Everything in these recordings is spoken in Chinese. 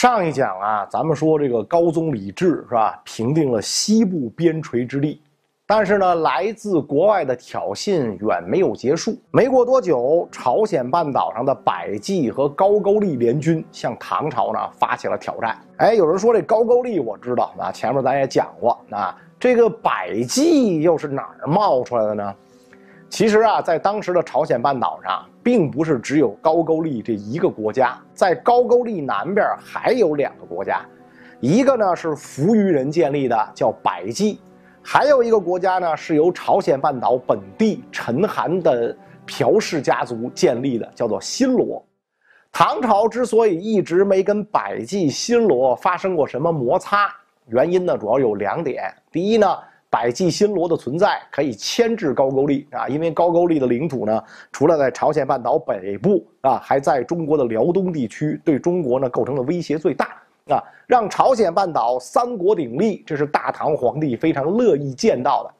上一讲啊，咱们说这个高宗李治是吧，平定了西部边陲之地，但是呢，来自国外的挑衅远没有结束。没过多久，朝鲜半岛上的百济和高句丽联军向唐朝呢发起了挑战。哎，有人说这高句丽我知道啊，前面咱也讲过啊，这个百济又是哪儿冒出来的呢？其实啊，在当时的朝鲜半岛上，并不是只有高句丽这一个国家，在高句丽南边还有两个国家，一个呢是扶余人建立的，叫百济，还有一个国家呢是由朝鲜半岛本地陈韩的朴氏家族建立的，叫做新罗。唐朝之所以一直没跟百济、新罗发生过什么摩擦，原因呢主要有两点，第一呢。百济新罗的存在可以牵制高句丽啊，因为高句丽的领土呢，除了在朝鲜半岛北部啊，还在中国的辽东地区，对中国呢构成了威胁最大啊，让朝鲜半岛三国鼎立，这是大唐皇帝非常乐意见到的。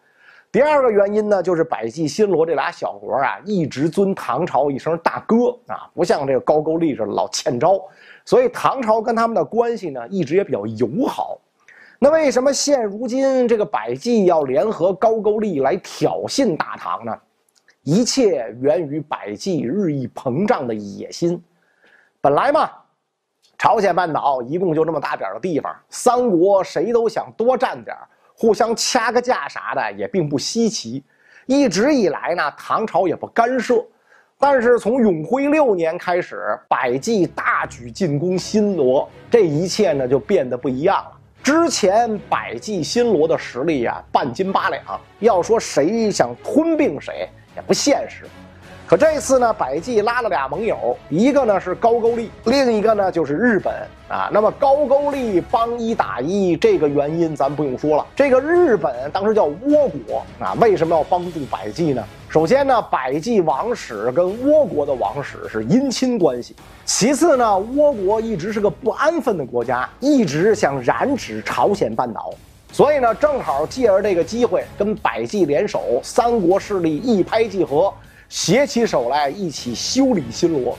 第二个原因呢，就是百济新罗这俩小国啊，一直尊唐朝一声大哥啊，不像这个高句丽似的老欠招，所以唐朝跟他们的关系呢，一直也比较友好。那为什么现如今这个百济要联合高句丽来挑衅大唐呢？一切源于百济日益膨胀的野心。本来嘛，朝鲜半岛一共就这么大点的地方，三国谁都想多占点，互相掐个架啥的也并不稀奇。一直以来呢，唐朝也不干涉。但是从永徽六年开始，百济大举进攻新罗，这一切呢就变得不一样了。之前百济新罗的实力呀，半斤八两。要说谁想吞并谁，也不现实。可这次呢，百济拉了俩盟友，一个呢是高句丽，另一个呢就是日本啊。那么高句丽帮一打一，这个原因咱不用说了。这个日本当时叫倭国啊，为什么要帮助百济呢？首先呢，百济王室跟倭国的王室是姻亲关系；其次呢，倭国一直是个不安分的国家，一直想染指朝鲜半岛，所以呢，正好借着这个机会跟百济联手，三国势力一拍即合。携起手来一起修理新罗，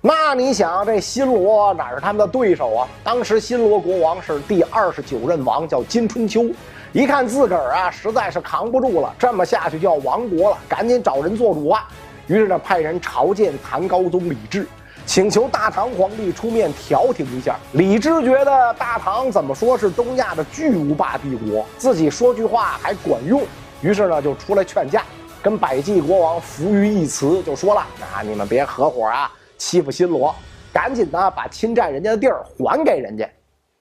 那你想这新罗哪是他们的对手啊？当时新罗国王是第二十九任王，叫金春秋，一看自个儿啊实在是扛不住了，这么下去就要亡国了，赶紧找人做主啊！于是呢，派人朝见唐高宗李治，请求大唐皇帝出面调停一下。李治觉得大唐怎么说是东亚的巨无霸帝国，自己说句话还管用，于是呢就出来劝架。跟百济国王扶余一词就说了：“啊，你们别合伙啊，欺负新罗，赶紧的把侵占人家的地儿还给人家。”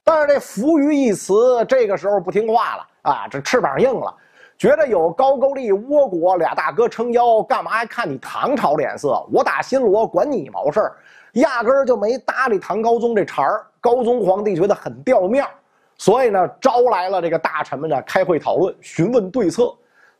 但是这扶余一词这个时候不听话了啊，这翅膀硬了，觉得有高句丽、倭国俩大哥撑腰，干嘛还看你唐朝脸色？我打新罗管你毛事儿？压根儿就没搭理唐高宗这茬儿。高宗皇帝觉得很掉面儿，所以呢，招来了这个大臣们呢，开会讨论，询问对策。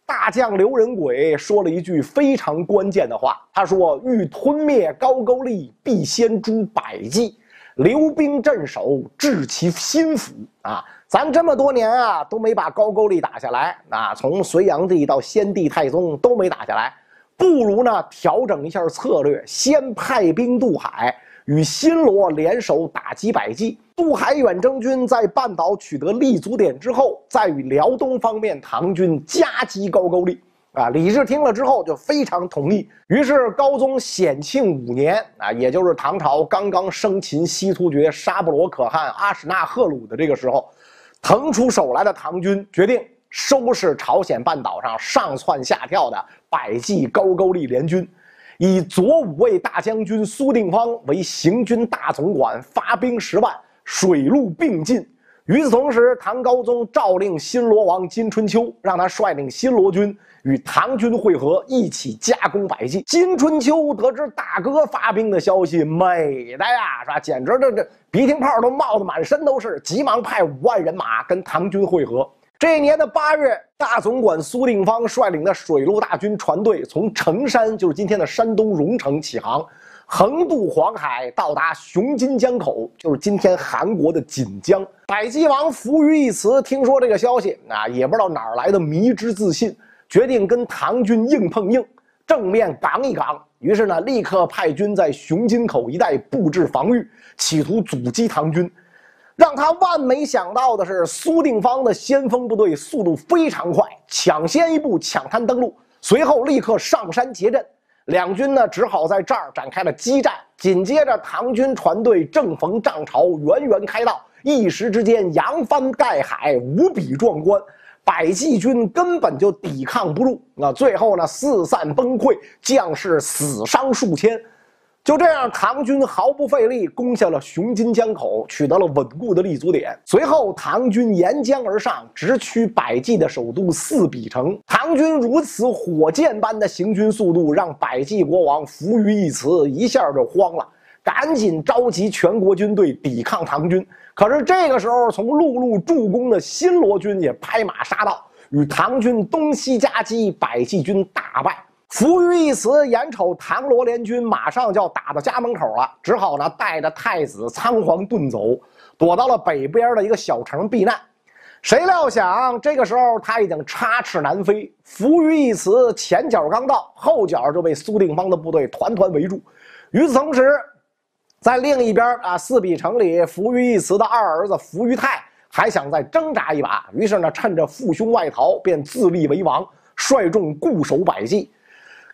大将刘仁轨说了一句非常关键的话，他说：“欲吞灭高句丽，必先诛百济，留兵镇守，治其心腹。”啊，咱这么多年啊，都没把高句丽打下来，啊，从隋炀帝到先帝太宗都没打下来，不如呢调整一下策略，先派兵渡海。与新罗联手打击百济，渡海远征军在半岛取得立足点之后，再与辽东方面唐军夹击高句丽。啊，李治听了之后就非常同意。于是高宗显庆五年，啊，也就是唐朝刚刚生擒西突厥沙布罗可汗阿史那贺鲁的这个时候，腾出手来的唐军决定收拾朝鲜半岛上上窜下跳的百济高句丽联军。以左武卫大将军苏定方为行军大总管，发兵十万，水陆并进。与此同时，唐高宗诏令新罗王金春秋，让他率领新罗军与唐军会合，一起加攻百济。金春秋得知大哥发兵的消息，美的呀，是吧？简直这这鼻涕泡都冒得满身都是，急忙派五万人马跟唐军会合。这一年的八月，大总管苏定方率领的水陆大军船队从成山，就是今天的山东荣城起航，横渡黄海，到达雄津江口，就是今天韩国的锦江。百济王扶余一词听说这个消息，啊，也不知道哪儿来的迷之自信，决定跟唐军硬碰硬，正面刚一刚。于是呢，立刻派军在雄津口一带布置防御，企图阻击唐军。让他万没想到的是，苏定方的先锋部队速度非常快，抢先一步抢滩登陆，随后立刻上山结阵。两军呢，只好在这儿展开了激战。紧接着，唐军船队正逢涨潮，源源开道，一时之间扬帆盖海，无比壮观。百济军根本就抵抗不住，那最后呢，四散崩溃，将士死伤数千。就这样，唐军毫不费力攻下了雄津江口，取得了稳固的立足点。随后，唐军沿江而上，直趋百济的首都四比城。唐军如此火箭般的行军速度，让百济国王扶余义慈一下就慌了，赶紧召集全国军队抵抗唐军。可是这个时候，从陆路助攻的新罗军也拍马杀到，与唐军东西夹击，百济军大败。扶余义慈眼瞅唐罗联军马上就要打到家门口了，只好呢带着太子仓皇遁走，躲到了北边的一个小城避难。谁料想这个时候他已经插翅难飞，扶余义慈前脚刚到，后脚就被苏定方的部队团团围住。与此同时，在另一边啊，四比城里，扶余义慈的二儿子扶余泰还想再挣扎一把，于是呢趁着父兄外逃，便自立为王，率众固守百济。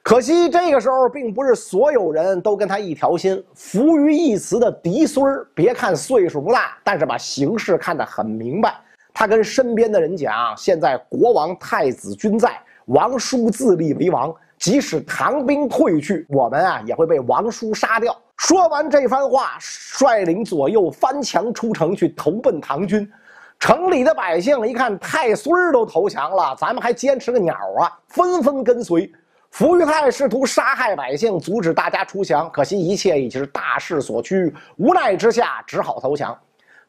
可惜这个时候，并不是所有人都跟他一条心。扶余义慈的嫡孙儿，别看岁数不大，但是把形势看得很明白。他跟身边的人讲：“现在国王太子均在，王叔自立为王，即使唐兵退去，我们啊也会被王叔杀掉。”说完这番话，率领左右翻墙出城去投奔唐军。城里的百姓一看太孙儿都投降了，咱们还坚持个鸟啊！纷纷跟随。扶余泰试图杀害百姓，阻止大家出降，可惜一切已经是大势所趋，无奈之下只好投降。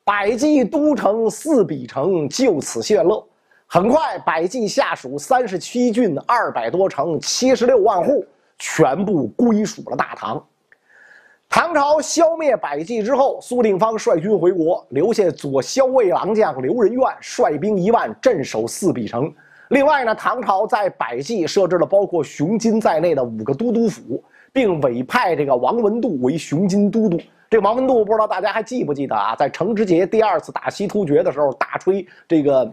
百济都城四比城就此陷落。很快，百济下属三十七郡、二百多城、七十六万户全部归属了大唐。唐朝消灭百济之后，苏定方率军回国，留下左骁卫郎将刘仁愿率兵一万镇守四比城。另外呢，唐朝在百济设置了包括熊津在内的五个都督府，并委派这个王文度为熊津都督。这王文度不知道大家还记不记得啊？在程之杰第二次打西突厥的时候，大吹这个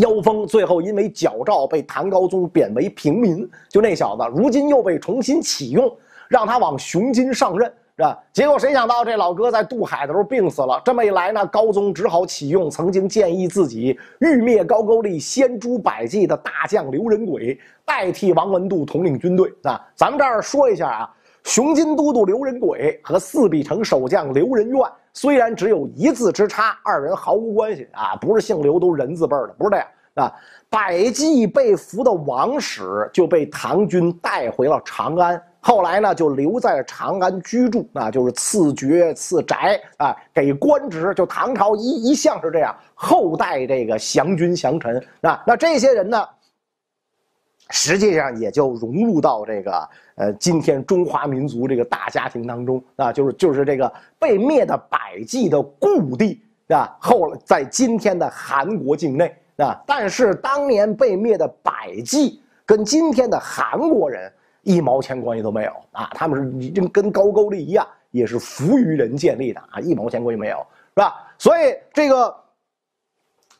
妖风，最后因为矫诏被唐高宗贬为平民。就那小子，如今又被重新启用，让他往熊津上任。是吧？结果谁想到这老哥在渡海的时候病死了。这么一来呢，高宗只好启用曾经建议自己欲灭高句丽、先诛百济的大将刘仁轨，代替王文度统领军队。啊，咱们这儿说一下啊，雄津都督刘仁轨和四比城守将刘仁愿虽然只有一字之差，二人毫无关系啊，不是姓刘都人字辈的，不是这样啊。百济被俘的王室就被唐军带回了长安。后来呢，就留在长安居住，啊，就是赐爵赐宅啊，给官职。就唐朝一一向是这样，后代这个降君降臣啊，那这些人呢，实际上也就融入到这个呃今天中华民族这个大家庭当中啊，就是就是这个被灭的百济的故地啊，后在今天的韩国境内啊，但是当年被灭的百济跟今天的韩国人。一毛钱关系都没有啊！他们是已经跟高句丽一样，也是服于人建立的啊！一毛钱关系没有，是吧？所以这个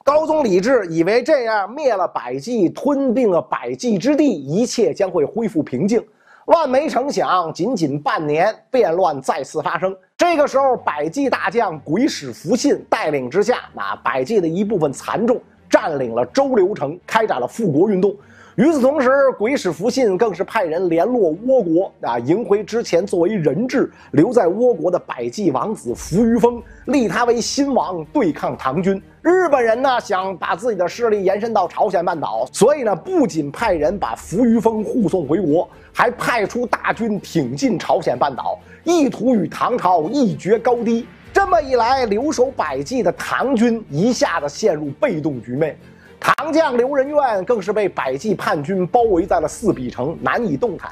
高宗李治以为这样灭了百济，吞并了百济之地，一切将会恢复平静。万没成想，仅仅半年，变乱再次发生。这个时候，百济大将鬼使符信带领之下，那百济的一部分残众占领了周留城，开展了复国运动。与此同时，鬼使符信更是派人联络倭国啊，迎回之前作为人质留在倭国的百济王子扶余丰，立他为新王，对抗唐军。日本人呢，想把自己的势力延伸到朝鲜半岛，所以呢，不仅派人把扶余丰护送回国，还派出大军挺进朝鲜半岛，意图与唐朝一决高低。这么一来，留守百济的唐军一下子陷入被动局面。唐将刘仁愿更是被百济叛军包围在了四比城，难以动弹。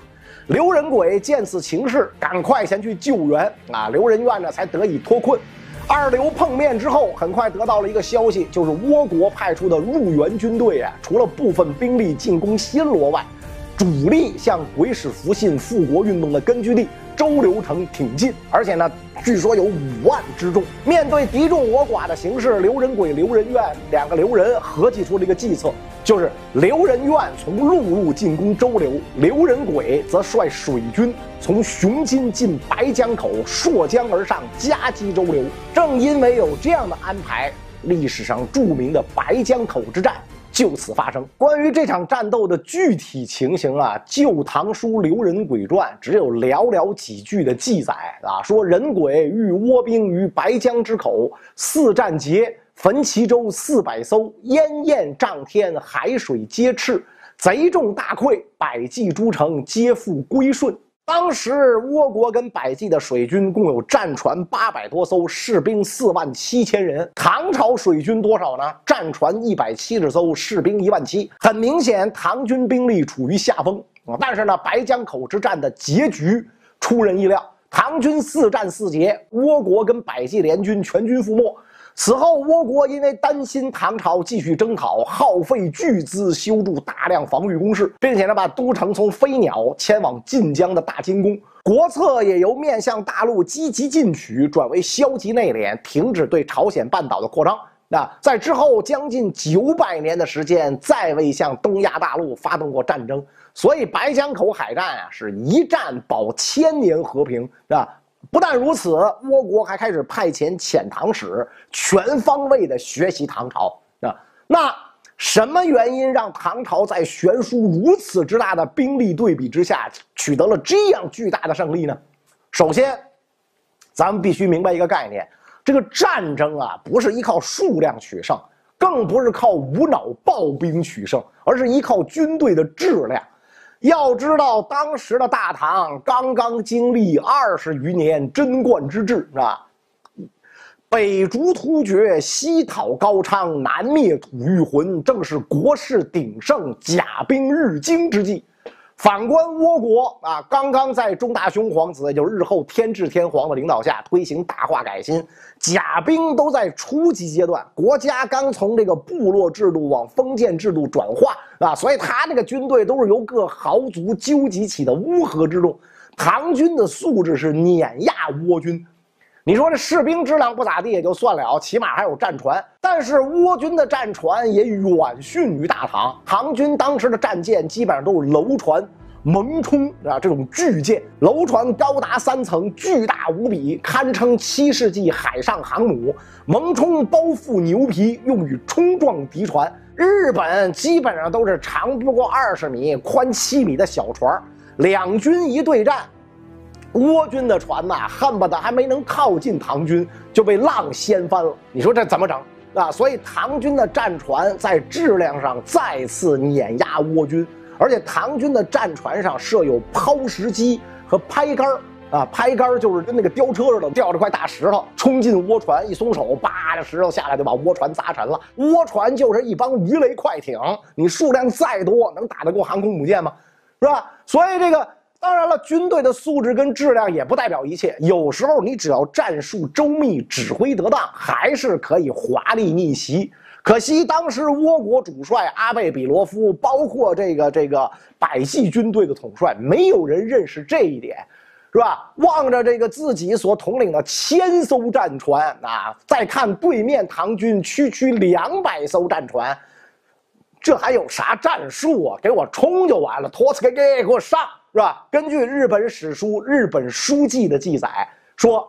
刘仁轨见此情势，赶快前去救援啊！刘仁愿呢才得以脱困。二刘碰面之后，很快得到了一个消息，就是倭国派出的入援军队啊，除了部分兵力进攻新罗外，主力向鬼使符信复国运动的根据地周留城挺进，而且呢，据说有五万之众。面对敌众我寡的形势，刘仁轨、刘仁愿两个刘仁合计出了一个计策，就是刘仁愿从陆路进攻周留，刘仁轨则率水军从雄津进白江口，溯江而上夹击周留。正因为有这样的安排，历史上著名的白江口之战。就此发生。关于这场战斗的具体情形啊，《旧唐书·刘仁轨传》只有寥寥几句的记载啊，说仁轨欲倭兵于白江之口，四战捷，焚其舟四百艘，烟焰涨天，海水皆赤，贼众大溃，百济诸城皆复归顺。当时倭国跟百济的水军共有战船八百多艘，士兵四万七千人。唐朝水军多少呢？战船一百七十艘，士兵一万七。很明显，唐军兵力处于下风。但是呢，白江口之战的结局出人意料，唐军四战四捷，倭国跟百济联军全军覆没。此后，倭国因为担心唐朝继续征讨，耗费巨资修筑大量防御工事，并且呢，把都城从飞鸟迁往晋江的大金宫。国策也由面向大陆积极进取，转为消极内敛，停止对朝鲜半岛的扩张。那在之后将近九百年的时间，再未向东亚大陆发动过战争。所以，白江口海战啊，是一战保千年和平，是吧？不但如此，倭国还开始派遣遣唐使，全方位的学习唐朝啊。那什么原因让唐朝在悬殊如此之大的兵力对比之下，取得了这样巨大的胜利呢？首先，咱们必须明白一个概念：这个战争啊，不是依靠数量取胜，更不是靠无脑暴兵取胜，而是依靠军队的质量。要知道，当时的大唐刚刚经历二十余年贞观之治，是吧？北逐突厥，西讨高昌，南灭吐谷浑，正是国势鼎盛、甲兵日精之际。反观倭国啊，刚刚在中大兄皇子，也就是日后天智天皇的领导下推行大化改新，甲兵都在初级阶段，国家刚从这个部落制度往封建制度转化啊，所以他这个军队都是由各豪族纠集起的乌合之众。唐军的素质是碾压倭军，你说这士兵质量不咋地也就算了，起码还有战船，但是倭军的战船也远逊于大唐。唐军当时的战舰基本上都是楼船。蒙冲啊，这种巨舰，楼船高达三层，巨大无比，堪称七世纪海上航母。蒙冲包覆牛皮，用于冲撞敌船。日本基本上都是长不过二十米、宽七米的小船。两军一对战，倭军的船呐，恨不得还没能靠近唐军，就被浪掀翻了。你说这怎么整啊？所以唐军的战船在质量上再次碾压倭军。而且唐军的战船上设有抛石机和拍杆啊，拍杆就是跟那个吊车似的，吊着块大石头冲进倭船，一松手，叭，这石头下来就把倭船砸沉了。倭船就是一帮鱼雷快艇，你数量再多，能打得过航空母舰吗？是吧？所以这个当然了，军队的素质跟质量也不代表一切，有时候你只要战术周密，指挥得当，还是可以华丽逆袭。可惜当时倭国主帅阿贝比罗夫，包括这个这个百济军队的统帅，没有人认识这一点，是吧？望着这个自己所统领的千艘战船啊，再看对面唐军区区两百艘战船，这还有啥战术啊？给我冲就完了，托斯给给给我上，是吧？根据日本史书《日本书记》的记载说，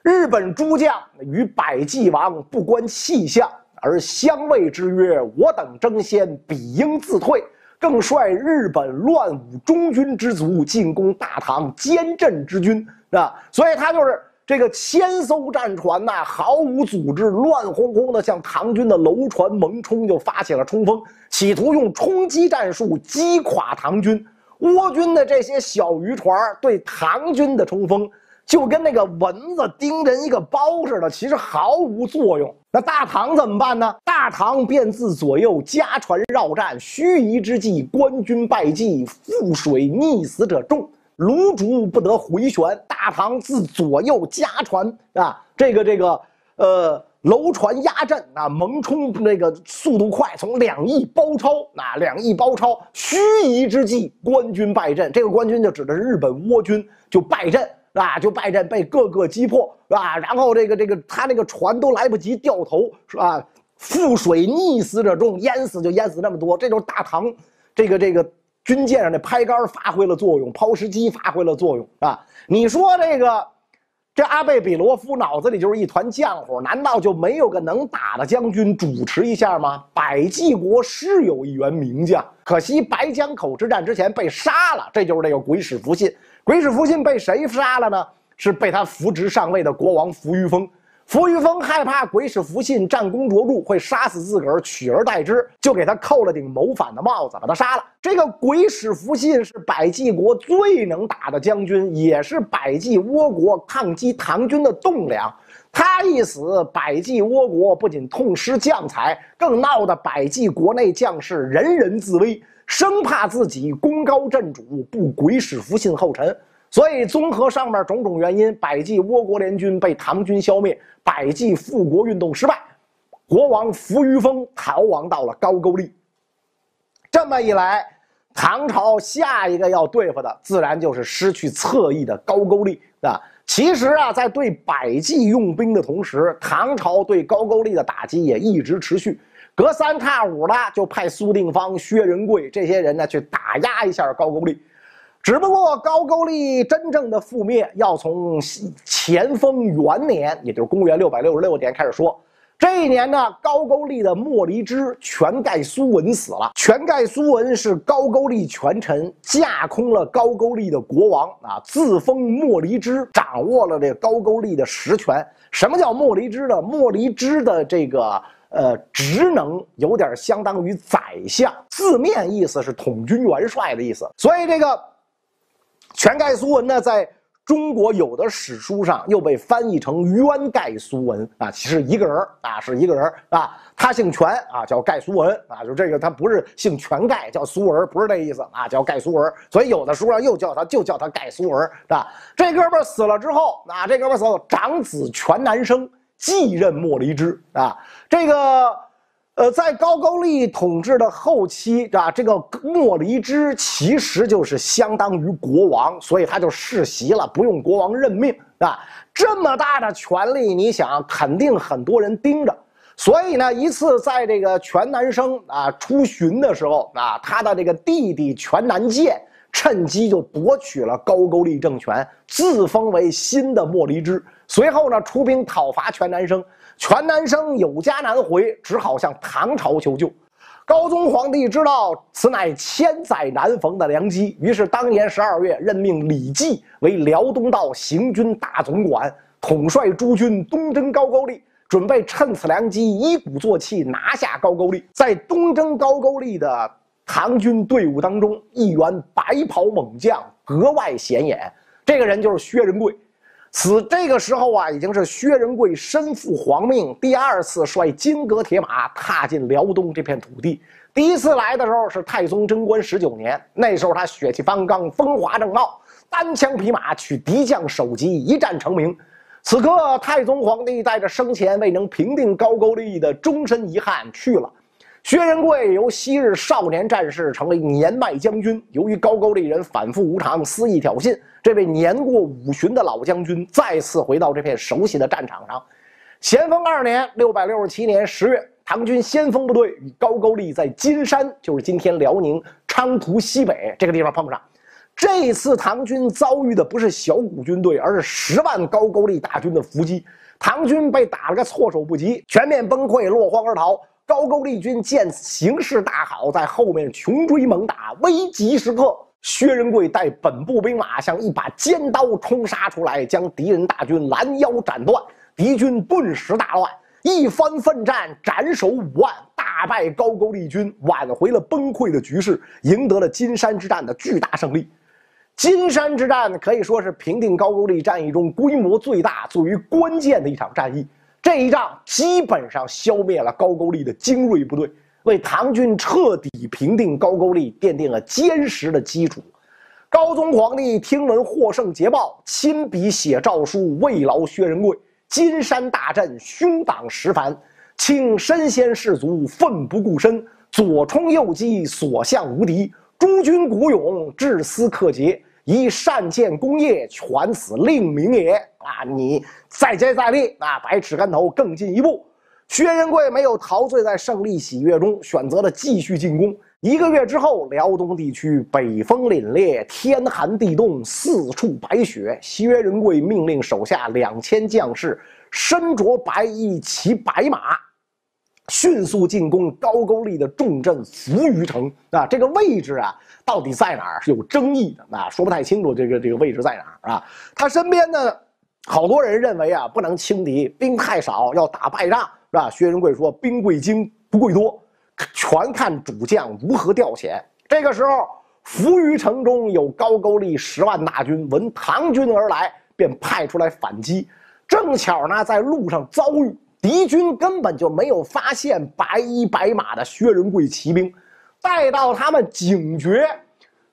日本诸将与百济王不关气象。而相谓之曰：“我等争先，彼应自退。”更率日本乱武中军之卒进攻大唐坚镇之军，啊，所以他就是这个千艘战船呐，毫无组织，乱哄哄的向唐军的楼船猛冲，就发起了冲锋，企图用冲击战术击垮唐军。倭军的这些小渔船对唐军的冲锋。就跟那个蚊子叮人一个包似的，其实毫无作用。那大唐怎么办呢？大唐便自左右加船绕战，须臾之际，官军败绩，覆水溺死者众，卢竹不得回旋。大唐自左右加船啊，这个这个，呃，楼船压阵啊，猛冲那个速度快，从两翼包抄啊，两翼包抄，须臾之际，官军败阵。这个官军就指的是日本倭军，就败阵。啊，就败阵，被各个击破，啊？然后这个这个他那个船都来不及掉头，是吧？覆水溺死者众，淹死就淹死那么多。这就是大唐这个这个军舰上的拍杆发挥了作用，抛石机发挥了作用，啊。你说这个？这阿贝比罗夫脑子里就是一团浆糊，难道就没有个能打的将军主持一下吗？百济国是有一员名将，可惜白江口之战之前被杀了。这就是这个鬼使符信。鬼使符信被谁杀了呢？是被他扶植上位的国王扶余丰。扶余丰害怕鬼使符信战功卓著会杀死自个儿，取而代之，就给他扣了顶谋反的帽子，把他杀了。这个鬼使符信是百济国最能打的将军，也是百济倭国抗击唐军的栋梁。他一死，百济倭国不仅痛失将才，更闹得百济国内将士人人自危，生怕自己功高震主，步鬼使符信后尘。所以，综合上面种种原因，百济倭国联军被唐军消灭，百济复国运动失败，国王扶余丰逃亡到了高句丽。这么一来，唐朝下一个要对付的，自然就是失去侧翼的高句丽啊。其实啊，在对百济用兵的同时，唐朝对高句丽的打击也一直持续，隔三差五的就派苏定方、薛仁贵这些人呢去打压一下高句丽。只不过高句丽真正的覆灭要从乾封元年，也就是公元六百六十六年开始说。这一年呢，高句丽的莫离之全盖苏文死了。全盖苏文是高句丽权臣，架空了高句丽的国王啊，自封莫离之，掌握了这高句丽的实权。什么叫莫离之呢？莫离之的这个呃职能有点相当于宰相，字面意思是统军元帅的意思。所以这个。全盖苏文呢，在中国有的史书上又被翻译成渊盖苏文啊，其实一个人啊，是一个人啊，他姓全啊，叫盖苏文啊，就这个他不是姓全盖，叫苏文，不是这意思啊，叫盖苏文，所以有的书上又叫他，就叫他盖苏文，是吧？这哥们死了之后啊，这哥们死后，长子全南生继任莫离之啊，这个。呃，在高句丽统治的后期啊，这个莫离之其实就是相当于国王，所以他就世袭了，不用国王任命啊。这么大的权力，你想肯定很多人盯着。所以呢，一次在这个全南生啊出巡的时候啊，他的这个弟弟全南建趁机就夺取了高句丽政权，自封为新的莫离之。随后呢，出兵讨伐全南生。全南生有家难回，只好向唐朝求救。高宗皇帝知道此乃千载难逢的良机，于是当年十二月任命李绩为辽东道行军大总管，统帅诸军东征高句丽，准备趁此良机一鼓作气拿下高句丽。在东征高句丽的唐军队伍当中，一员白袍猛将格外显眼，这个人就是薛仁贵。此这个时候啊，已经是薛仁贵身负皇命，第二次率金戈铁马踏进辽东这片土地。第一次来的时候是太宗贞观十九年，那时候他血气方刚，风华正茂，单枪匹马取敌将首级，一战成名。此刻太宗皇帝带着生前未能平定高句丽的终身遗憾去了。薛仁贵由昔日少年战士成为年迈将军。由于高句丽人反复无常，肆意挑衅，这位年过五旬的老将军再次回到这片熟悉的战场上。咸丰二年（六百六十七年）十月，唐军先锋部队与高句丽在金山（就是今天辽宁昌图西北这个地方）碰上。这次唐军遭遇的不是小股军队，而是十万高句丽大军的伏击。唐军被打了个措手不及，全面崩溃，落荒而逃。高句丽军见形势大好，在后面穷追猛打。危急时刻，薛仁贵带本部兵马像一把尖刀冲杀出来，将敌人大军拦腰斩断。敌军顿时大乱，一番奋战，斩首五万，大败高句丽军，挽回了崩溃的局势，赢得了金山之战的巨大胜利。金山之战可以说是平定高句丽战役中规模最大、最为关键的一场战役。这一仗基本上消灭了高句丽的精锐部队，为唐军彻底平定高句丽奠定了坚实的基础。高宗皇帝听闻获胜捷报，亲笔写诏书慰劳薛仁贵。金山大阵，兄党十繁，请身先士卒，奋不顾身，左冲右击，所向无敌。诸军鼓勇，至思克捷，以善建功业，全此令名也。啊，你再接再厉啊，百尺竿头更进一步。薛仁贵没有陶醉在胜利喜悦中，选择了继续进攻。一个月之后，辽东地区北风凛冽，天寒地冻，四处白雪。薛仁贵命令手下两千将士身着白衣，骑白马，迅速进攻高句丽的重镇扶余城。啊，这个位置啊，到底在哪儿是有争议的啊，说不太清楚。这个这个位置在哪儿啊？他身边呢，好多人认为啊，不能轻敌，兵太少，要打败仗。是吧？薛仁贵说：“兵贵精不贵多，全看主将如何调遣。”这个时候，扶余城中有高句丽十万大军，闻唐军而来，便派出来反击。正巧呢，在路上遭遇敌军，根本就没有发现白衣白马的薛仁贵骑兵。待到他们警觉，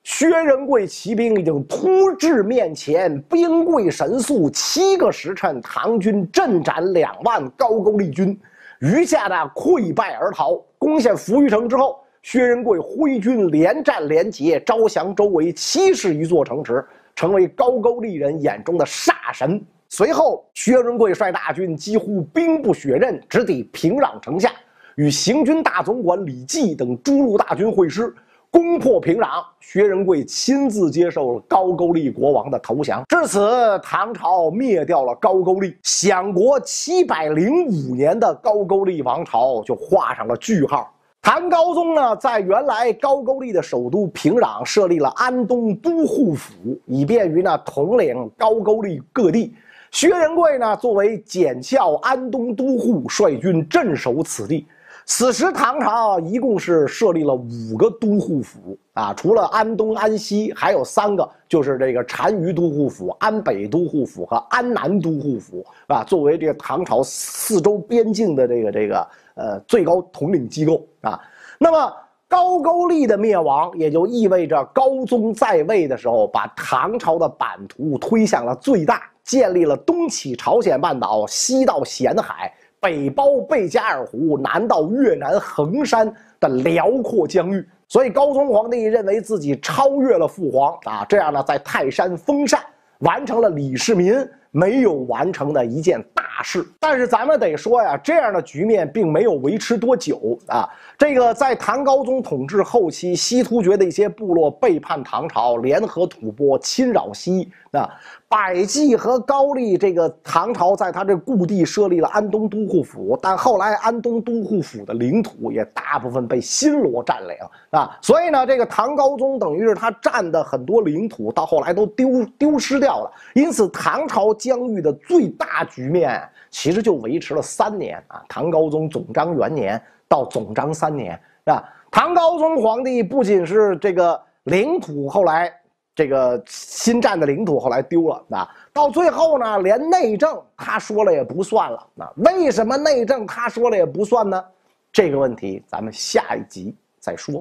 薛仁贵骑兵已经突至面前，兵贵神速，七个时辰，唐军阵斩两万高句丽军。余下的溃败而逃，攻陷扶余城之后，薛仁贵挥军连战连捷，招降周围七十余座城池，成为高句丽人眼中的煞神。随后，薛仁贵率大军几乎兵不血刃，直抵平壤城下，与行军大总管李绩等诸路大军会师。攻破平壤，薛仁贵亲自接受了高句丽国王的投降。至此，唐朝灭掉了高句丽，享国七百零五年的高句丽王朝就画上了句号。唐高宗呢，在原来高句丽的首都平壤设立了安东都护府，以便于呢统领高句丽各地。薛仁贵呢，作为检校安东都护，率军镇守此地。此时，唐朝一共是设立了五个都护府啊，除了安东、安西，还有三个，就是这个单于都护府、安北都护府和安南都护府啊，作为这个唐朝四周边境的这个这个呃最高统领机构啊。那么，高句丽的灭亡，也就意味着高宗在位的时候，把唐朝的版图推向了最大，建立了东起朝鲜半岛，西到咸海。北包贝加尔湖，南到越南衡山的辽阔疆域，所以高宗皇帝认为自己超越了父皇啊，这样呢，在泰山封禅，完成了李世民没有完成的一件大事。但是咱们得说呀，这样的局面并没有维持多久啊。这个在唐高宗统治后期，西突厥的一些部落背叛唐朝，联合吐蕃侵扰西。啊，百济和高丽这个唐朝在他这故地设立了安东都护府，但后来安东都护府的领土也大部分被新罗占领啊，所以呢，这个唐高宗等于是他占的很多领土到后来都丢丢失掉了，因此唐朝疆域的最大局面其实就维持了三年啊，唐高宗总章元年到总章三年是吧？唐高宗皇帝不仅是这个领土后来。这个新占的领土后来丢了啊，到最后呢，连内政他说了也不算了。那为什么内政他说了也不算呢？这个问题咱们下一集再说。